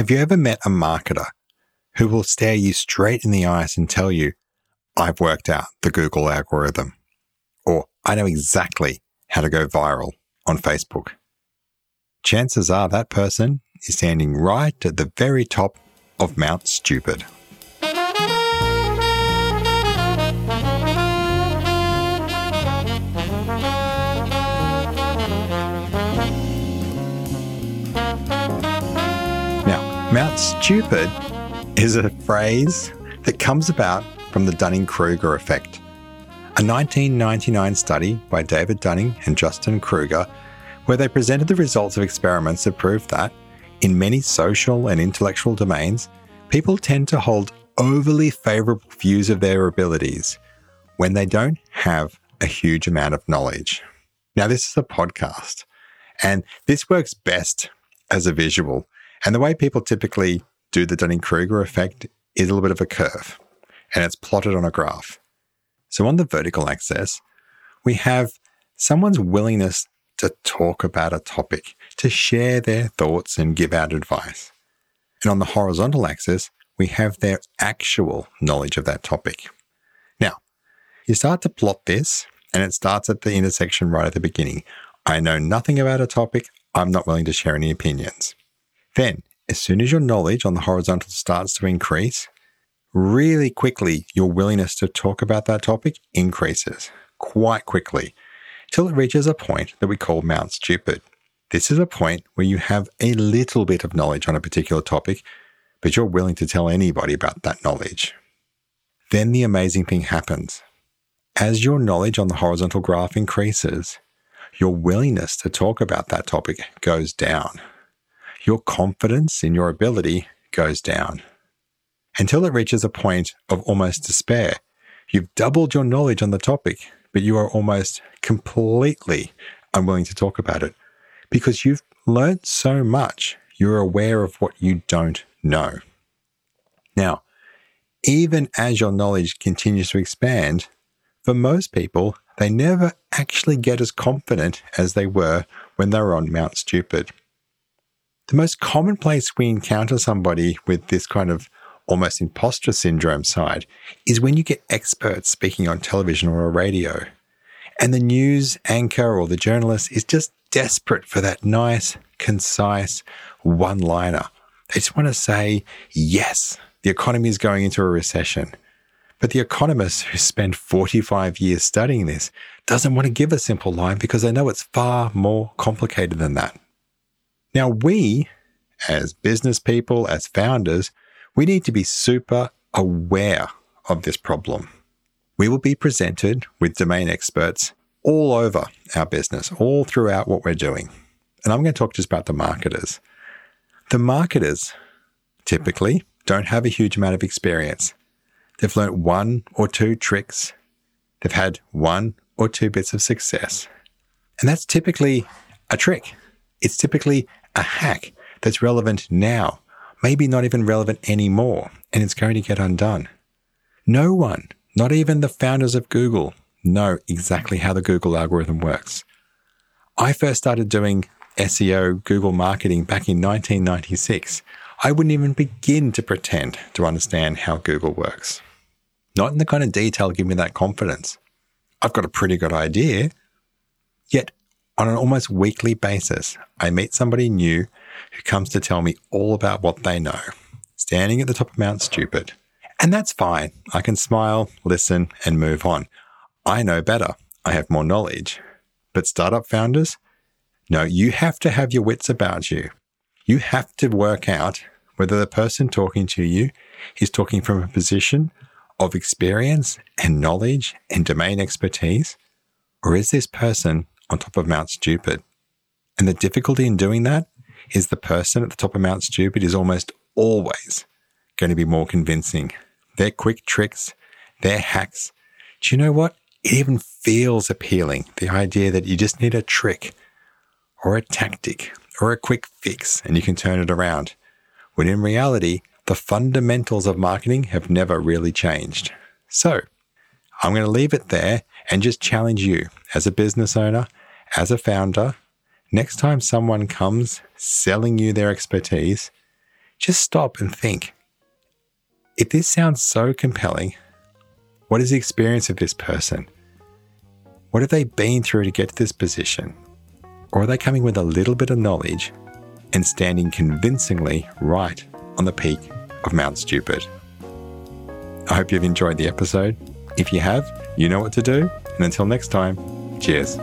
Have you ever met a marketer who will stare you straight in the eyes and tell you, I've worked out the Google algorithm, or I know exactly how to go viral on Facebook? Chances are that person is standing right at the very top of Mount Stupid. Stupid is a phrase that comes about from the Dunning Kruger effect. A 1999 study by David Dunning and Justin Kruger, where they presented the results of experiments that proved that, in many social and intellectual domains, people tend to hold overly favorable views of their abilities when they don't have a huge amount of knowledge. Now, this is a podcast, and this works best as a visual. And the way people typically do the Dunning Kruger effect is a little bit of a curve, and it's plotted on a graph. So, on the vertical axis, we have someone's willingness to talk about a topic, to share their thoughts and give out advice. And on the horizontal axis, we have their actual knowledge of that topic. Now, you start to plot this, and it starts at the intersection right at the beginning. I know nothing about a topic, I'm not willing to share any opinions. Then, as soon as your knowledge on the horizontal starts to increase, really quickly your willingness to talk about that topic increases quite quickly till it reaches a point that we call Mount Stupid. This is a point where you have a little bit of knowledge on a particular topic, but you're willing to tell anybody about that knowledge. Then the amazing thing happens. As your knowledge on the horizontal graph increases, your willingness to talk about that topic goes down. Your confidence in your ability goes down until it reaches a point of almost despair. You've doubled your knowledge on the topic, but you are almost completely unwilling to talk about it because you've learned so much. You're aware of what you don't know. Now, even as your knowledge continues to expand, for most people, they never actually get as confident as they were when they were on Mount Stupid. The most common place we encounter somebody with this kind of almost imposter syndrome side is when you get experts speaking on television or a radio, and the news anchor or the journalist is just desperate for that nice, concise one liner. They just want to say, yes, the economy is going into a recession. But the economists who spend 45 years studying this doesn't want to give a simple line because they know it's far more complicated than that. Now, we, as business people, as founders, we need to be super aware of this problem. We will be presented with domain experts all over our business, all throughout what we're doing. And I'm going to talk just about the marketers. The marketers typically don't have a huge amount of experience. They've learned one or two tricks. They've had one or two bits of success. And that's typically a trick. It's typically a hack that's relevant now maybe not even relevant anymore, and it's going to get undone. No one, not even the founders of Google, know exactly how the Google algorithm works. I first started doing SEO Google marketing back in 1996. I wouldn't even begin to pretend to understand how Google works. Not in the kind of detail give me that confidence. I've got a pretty good idea. Yet, on an almost weekly basis, I meet somebody new who comes to tell me all about what they know, standing at the top of Mount Stupid. And that's fine. I can smile, listen, and move on. I know better. I have more knowledge. But startup founders, no, you have to have your wits about you. You have to work out whether the person talking to you is talking from a position of experience and knowledge and domain expertise, or is this person on top of Mount Stupid? And the difficulty in doing that is the person at the top of Mount Stupid is almost always going to be more convincing. Their quick tricks, their hacks. Do you know what? It even feels appealing. The idea that you just need a trick or a tactic or a quick fix and you can turn it around. When in reality, the fundamentals of marketing have never really changed. So, I'm going to leave it there and just challenge you as a business owner, as a founder, Next time someone comes selling you their expertise, just stop and think. If this sounds so compelling, what is the experience of this person? What have they been through to get to this position? Or are they coming with a little bit of knowledge and standing convincingly right on the peak of Mount Stupid? I hope you've enjoyed the episode. If you have, you know what to do. And until next time, cheers.